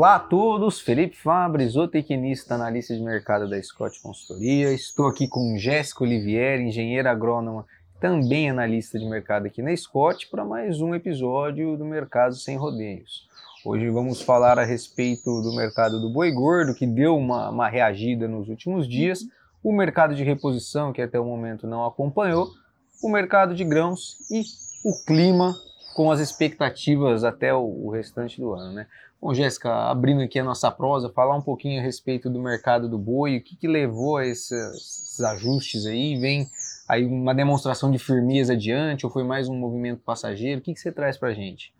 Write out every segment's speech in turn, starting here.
Olá a todos, Felipe Fabre, zootecnista, analista de mercado da Scott Consultoria. Estou aqui com Jéssica Olivieri, engenheira agrônoma, também analista de mercado aqui na Scott, para mais um episódio do Mercado Sem Rodeios. Hoje vamos falar a respeito do mercado do boi gordo, que deu uma, uma reagida nos últimos dias, o mercado de reposição, que até o momento não acompanhou, o mercado de grãos e o clima com as expectativas até o restante do ano, né? Bom, Jéssica, abrindo aqui a nossa prosa, falar um pouquinho a respeito do mercado do boi, o que, que levou a esses, esses, ajustes aí? Vem aí uma demonstração de firmeza adiante ou foi mais um movimento passageiro? O que, que você traz para a gente?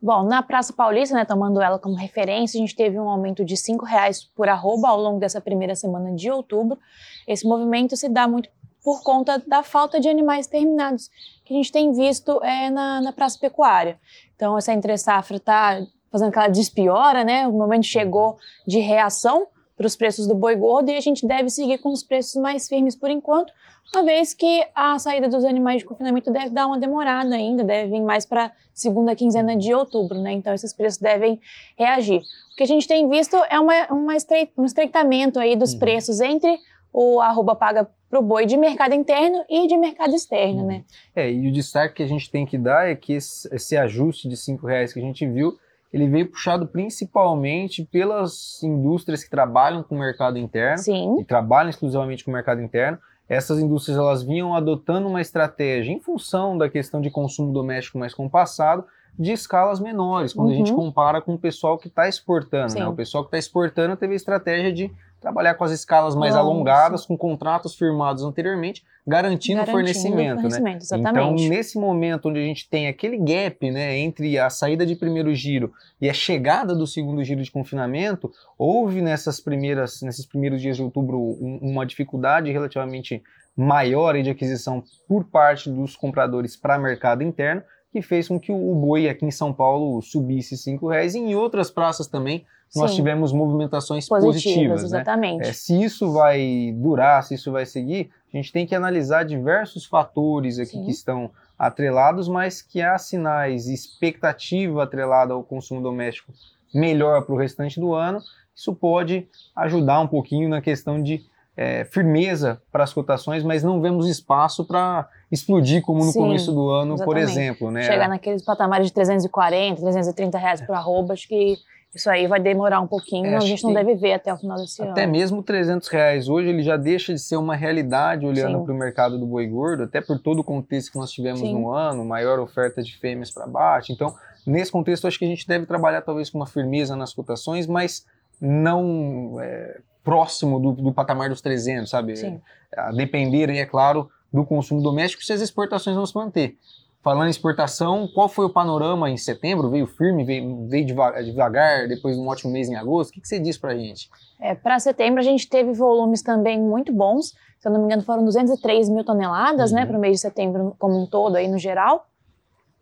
Bom, na Praça Paulista, né, tomando ela como referência, a gente teve um aumento de R$ reais por arroba ao longo dessa primeira semana de outubro. Esse movimento se dá muito por conta da falta de animais terminados que a gente tem visto é, na, na praça pecuária. Então, essa entre-safra está fazendo aquela despiora, né? O momento chegou de reação para os preços do boi gordo e a gente deve seguir com os preços mais firmes por enquanto, uma vez que a saída dos animais de confinamento deve dar uma demorada ainda, deve vir mais para segunda quinzena de outubro, né? Então esses preços devem reagir. O que a gente tem visto é uma, uma um estreitamento aí dos uhum. preços entre o arroba paga para o boi de mercado interno e de mercado externo, né? É, e o destaque que a gente tem que dar é que esse, esse ajuste de cinco reais que a gente viu, ele veio puxado principalmente pelas indústrias que trabalham com o mercado interno Sim. e trabalham exclusivamente com o mercado interno. Essas indústrias elas vinham adotando uma estratégia em função da questão de consumo doméstico mais compassado, de escalas menores, quando uhum. a gente uhum. compara com o pessoal que está exportando. Né? O pessoal que está exportando teve a estratégia de trabalhar com as escalas mais Nossa. alongadas, com contratos firmados anteriormente, garantindo, o fornecimento, fornecimento né? Então, nesse momento onde a gente tem aquele gap, né, entre a saída de primeiro giro e a chegada do segundo giro de confinamento, houve nessas primeiras, nesses primeiros dias de outubro um, uma dificuldade relativamente maior de aquisição por parte dos compradores para mercado interno, que fez com que o boi aqui em São Paulo subisse cinco reais e em outras praças também nós Sim. tivemos movimentações positivas. positivas né? exatamente. Né? É, se isso vai durar, se isso vai seguir, a gente tem que analisar diversos fatores aqui Sim. que estão atrelados, mas que há sinais, expectativa atrelada ao consumo doméstico melhor para o restante do ano. Isso pode ajudar um pouquinho na questão de é, firmeza para as cotações, mas não vemos espaço para explodir como no Sim, começo do ano, exatamente. por exemplo. Né? Chegar naqueles patamares de 340, 330 reais por arroba, acho que isso aí vai demorar um pouquinho, é, a gente não deve ver até o final desse até ano. Até mesmo 300 reais hoje ele já deixa de ser uma realidade olhando para o mercado do boi gordo, até por todo o contexto que nós tivemos Sim. no ano, maior oferta de fêmeas para baixo. Então, nesse contexto, acho que a gente deve trabalhar talvez com uma firmeza nas cotações, mas não é, próximo do, do, patamar dos 300, sabe? Sim. A depender, é claro, do consumo doméstico se as exportações vão se manter. Falando em exportação, qual foi o panorama em setembro? Veio firme, veio, veio devagar, depois de um ótimo mês em agosto? O que, que você diz para a gente? É, para setembro a gente teve volumes também muito bons. Se eu não me engano, foram 203 mil toneladas né, uhum. né, para o mês de setembro como um todo, aí no geral.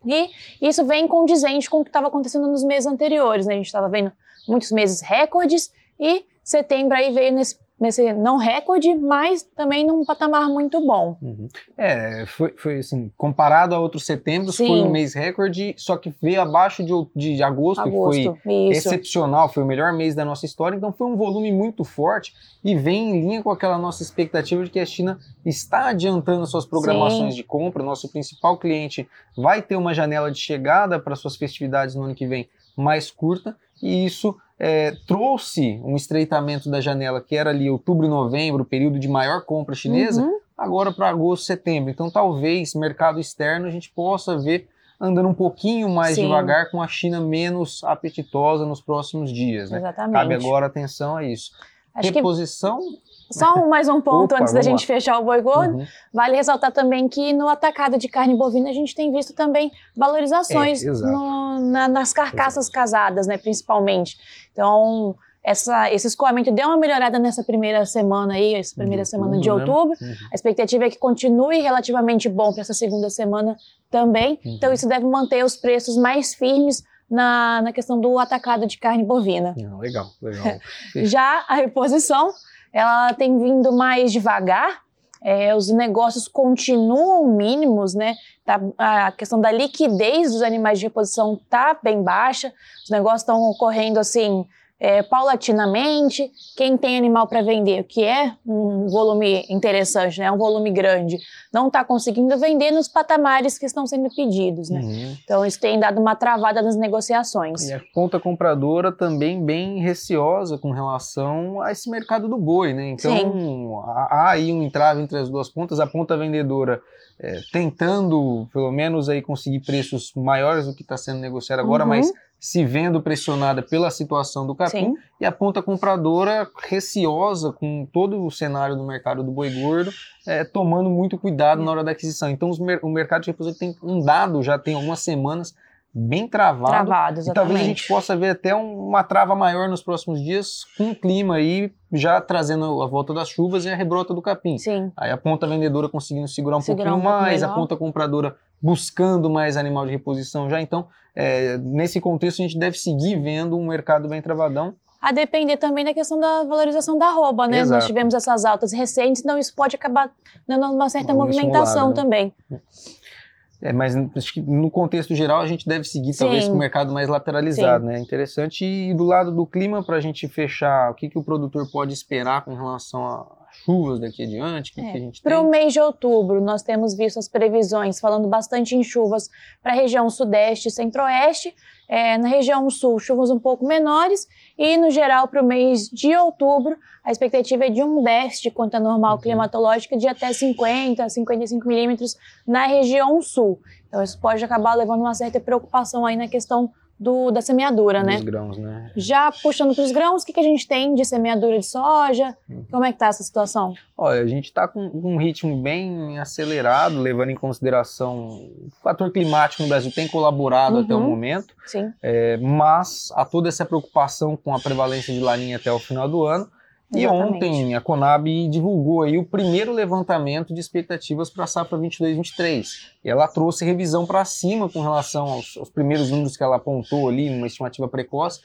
E isso vem condizente com o que estava acontecendo nos meses anteriores. Né? A gente estava vendo muitos meses recordes e setembro aí veio nesse nesse não recorde, mas também num patamar muito bom. Uhum. É, foi, foi assim, comparado a outros setembros, Sim. foi um mês recorde, só que veio abaixo de, de, de agosto, agosto, que foi isso. excepcional, foi o melhor mês da nossa história, então foi um volume muito forte e vem em linha com aquela nossa expectativa de que a China está adiantando suas programações Sim. de compra, nosso principal cliente vai ter uma janela de chegada para suas festividades no ano que vem mais curta, e isso é, trouxe um estreitamento da janela que era ali outubro e novembro, período de maior compra chinesa, uhum. agora para agosto, setembro. Então talvez mercado externo a gente possa ver andando um pouquinho mais Sim. devagar com a China menos apetitosa nos próximos dias. Né? Exatamente. Cabe agora atenção a isso. Acho Reposição que só mais um ponto Opa, antes da gente lá. fechar o boi gordo. Uhum. Vale ressaltar também que no atacado de carne bovina a gente tem visto também valorizações é, no, na, nas carcaças exato. casadas, né, principalmente. Então, essa, esse escoamento deu uma melhorada nessa primeira semana aí, essa primeira uhum. semana de outubro. Uhum. A expectativa é que continue relativamente bom para essa segunda semana também. Uhum. Então, isso deve manter os preços mais firmes na, na questão do atacado de carne bovina. legal, legal. Já a reposição ela tem vindo mais devagar. É, os negócios continuam mínimos, né? Tá, a questão da liquidez dos animais de reposição tá bem baixa. Os negócios estão ocorrendo assim é, paulatinamente. Quem tem animal para vender, que é um volume interessante, né, um volume grande, não está conseguindo vender nos patamares que estão sendo pedidos. Né? Uhum. Então, isso tem dado uma travada nas negociações. E a ponta compradora também bem receosa com relação a esse mercado do boi. Né? Então, há aí um entrave entre as duas pontas. A ponta vendedora é, tentando, pelo menos, aí conseguir preços maiores do que está sendo negociado agora, uhum. mas se vendo pressionada pela situação do capim, Sim. e a ponta compradora receosa com todo o cenário do mercado do boi gordo, é, tomando muito cuidado na hora da aquisição. Então, mer o mercado de repouso tem andado já tem algumas semanas bem travado. Travado, exatamente. E talvez a gente possa ver até uma trava maior nos próximos dias, com o clima aí já trazendo a volta das chuvas e a rebrota do capim. Sim. Aí a ponta vendedora conseguindo segurar um segurar pouquinho um mais, a ponta compradora buscando mais animal de reposição já. Então, é, nesse contexto, a gente deve seguir vendo um mercado bem travadão. A depender também da questão da valorização da roupa, né? Exato. Nós tivemos essas altas recentes, então isso pode acabar dando uma certa uma movimentação né? também. É, mas acho que no contexto geral a gente deve seguir Sim. talvez com o mercado mais lateralizado, Sim. né? Interessante. E do lado do clima, para a gente fechar, o que, que o produtor pode esperar com relação a chuvas daqui adiante? Que, é. que a gente Para o mês de outubro, nós temos visto as previsões falando bastante em chuvas para a região sudeste e centro-oeste. É, na região sul, chuvas um pouco menores. E, no geral, para o mês de outubro, a expectativa é de um déficit quanto à normal uhum. climatológica de até 50, 55 milímetros na região sul. Então, isso pode acabar levando uma certa preocupação aí na questão do, da semeadura, Dos né? grãos, né? Já puxando para os grãos, o que, que a gente tem de semeadura de soja? Uhum. Como é que está essa situação? Olha, a gente está com um ritmo bem acelerado, levando em consideração o fator climático no Brasil tem colaborado uhum. até o uhum. momento. Sim. É, mas há toda essa preocupação com a prevalência de laninha até o final do ano. Exatamente. E ontem a Conab divulgou aí o primeiro levantamento de expectativas para a safra 22-23. Ela trouxe revisão para cima com relação aos, aos, primeiros números que ela apontou ali, numa estimativa precoce.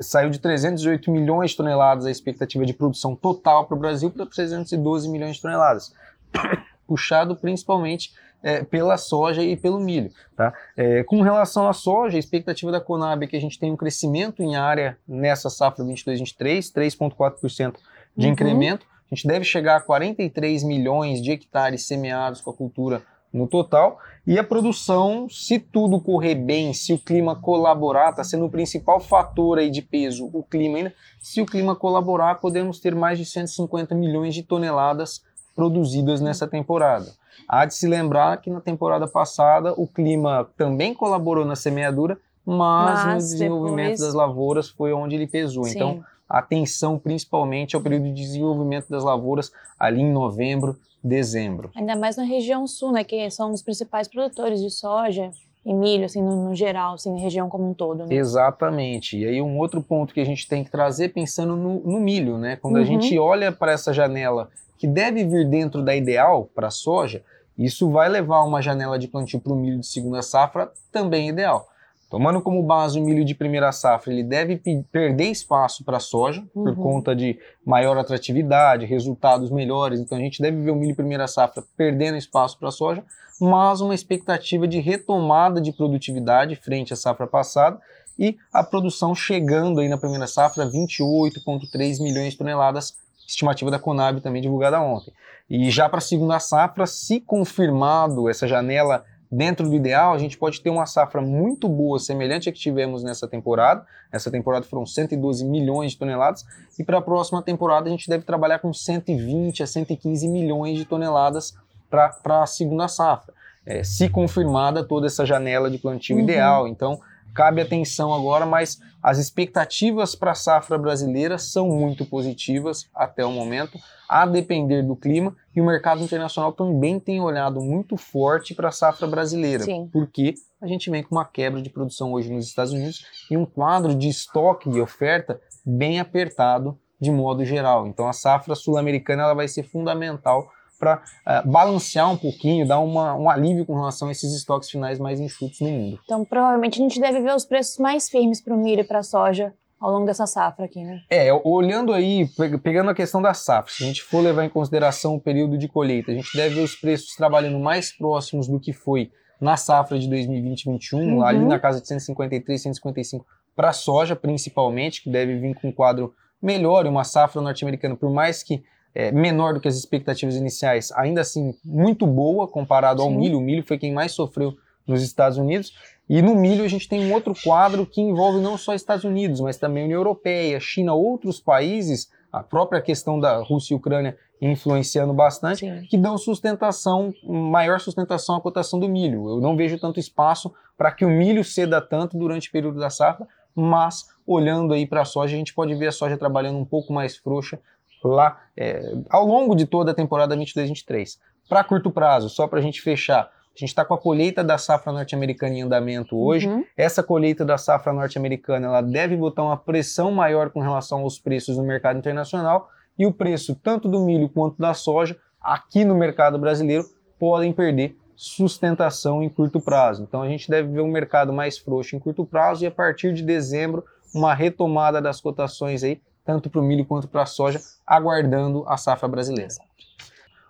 Saiu de 308 milhões de toneladas a expectativa de produção total para o Brasil para 312 milhões de toneladas. Puxado principalmente é, pela soja e pelo milho. Tá? É, com relação à soja, a expectativa da Conab é que a gente tenha um crescimento em área nessa safra 22-23, 3,4% de uhum. incremento. A gente deve chegar a 43 milhões de hectares semeados com a cultura no total. E a produção, se tudo correr bem, se o clima colaborar, está sendo o principal fator aí de peso, o clima ainda. Se o clima colaborar, podemos ter mais de 150 milhões de toneladas produzidas nessa temporada. Há de se lembrar que na temporada passada o clima também colaborou na semeadura, mas, mas no desenvolvimento depois... das lavouras foi onde ele pesou. Sim. Então, atenção principalmente ao período de desenvolvimento das lavouras ali em novembro, dezembro. Ainda mais na região sul, né, que são os principais produtores de soja e milho, assim, no, no geral, assim, na região como um todo. Né? Exatamente. E aí um outro ponto que a gente tem que trazer pensando no, no milho, né? Quando uhum. a gente olha para essa janela que deve vir dentro da ideal para a soja, isso vai levar a uma janela de plantio para o milho de segunda safra também ideal. Tomando como base o milho de primeira safra, ele deve perder espaço para a soja, uhum. por conta de maior atratividade, resultados melhores. Então a gente deve ver o milho de primeira safra perdendo espaço para a soja, mas uma expectativa de retomada de produtividade frente à safra passada e a produção chegando aí na primeira safra 28,3 milhões de toneladas estimativa da Conab também divulgada ontem. E já para a segunda safra, se confirmado essa janela dentro do ideal, a gente pode ter uma safra muito boa, semelhante à que tivemos nessa temporada. Essa temporada foram 112 milhões de toneladas, e para a próxima temporada a gente deve trabalhar com 120 a 115 milhões de toneladas para a segunda safra. É, se confirmada toda essa janela de plantio uhum. ideal. Então, cabe atenção agora, mas as expectativas para a safra brasileira são muito positivas até o momento, a depender do clima, e o mercado internacional também tem olhado muito forte para a safra brasileira, Sim. porque a gente vem com uma quebra de produção hoje nos Estados Unidos e um quadro de estoque e oferta bem apertado de modo geral. Então a safra sul-americana ela vai ser fundamental para uh, eh, balancear um pouquinho, dar uma, um alívio com relação a esses estoques finais mais enxutos no mundo. Então, provavelmente a gente deve ver os preços mais firmes para o milho e para a soja ao longo dessa safra aqui, né? É, olhando aí, pegando a questão da safra, se a gente for levar em consideração o período de colheita, a gente deve ver os preços trabalhando mais próximos do que foi na safra de 2020-21, uhum. ali na casa de 153, 155 para a soja, principalmente, que deve vir com um quadro melhor uma safra norte-americana, por mais que é, menor do que as expectativas iniciais, ainda assim muito boa comparado Sim. ao milho. O milho foi quem mais sofreu nos Estados Unidos. E no milho a gente tem um outro quadro que envolve não só Estados Unidos, mas também União Europeia, China, outros países, a própria questão da Rússia e Ucrânia influenciando bastante, Sim. que dão sustentação, maior sustentação à cotação do milho. Eu não vejo tanto espaço para que o milho ceda tanto durante o período da safra, mas olhando aí para a soja, a gente pode ver a soja trabalhando um pouco mais frouxa lá é, ao longo de toda a temporada 22-23. Para curto prazo, só para a gente fechar, a gente está com a colheita da safra norte-americana em andamento hoje. Uhum. Essa colheita da safra norte-americana ela deve botar uma pressão maior com relação aos preços no mercado internacional e o preço tanto do milho quanto da soja aqui no mercado brasileiro podem perder sustentação em curto prazo. Então a gente deve ver um mercado mais frouxo em curto prazo e a partir de dezembro uma retomada das cotações aí, tanto para o milho quanto para a soja, aguardando a safra brasileira.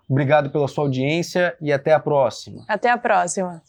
Obrigado pela sua audiência e até a próxima. Até a próxima.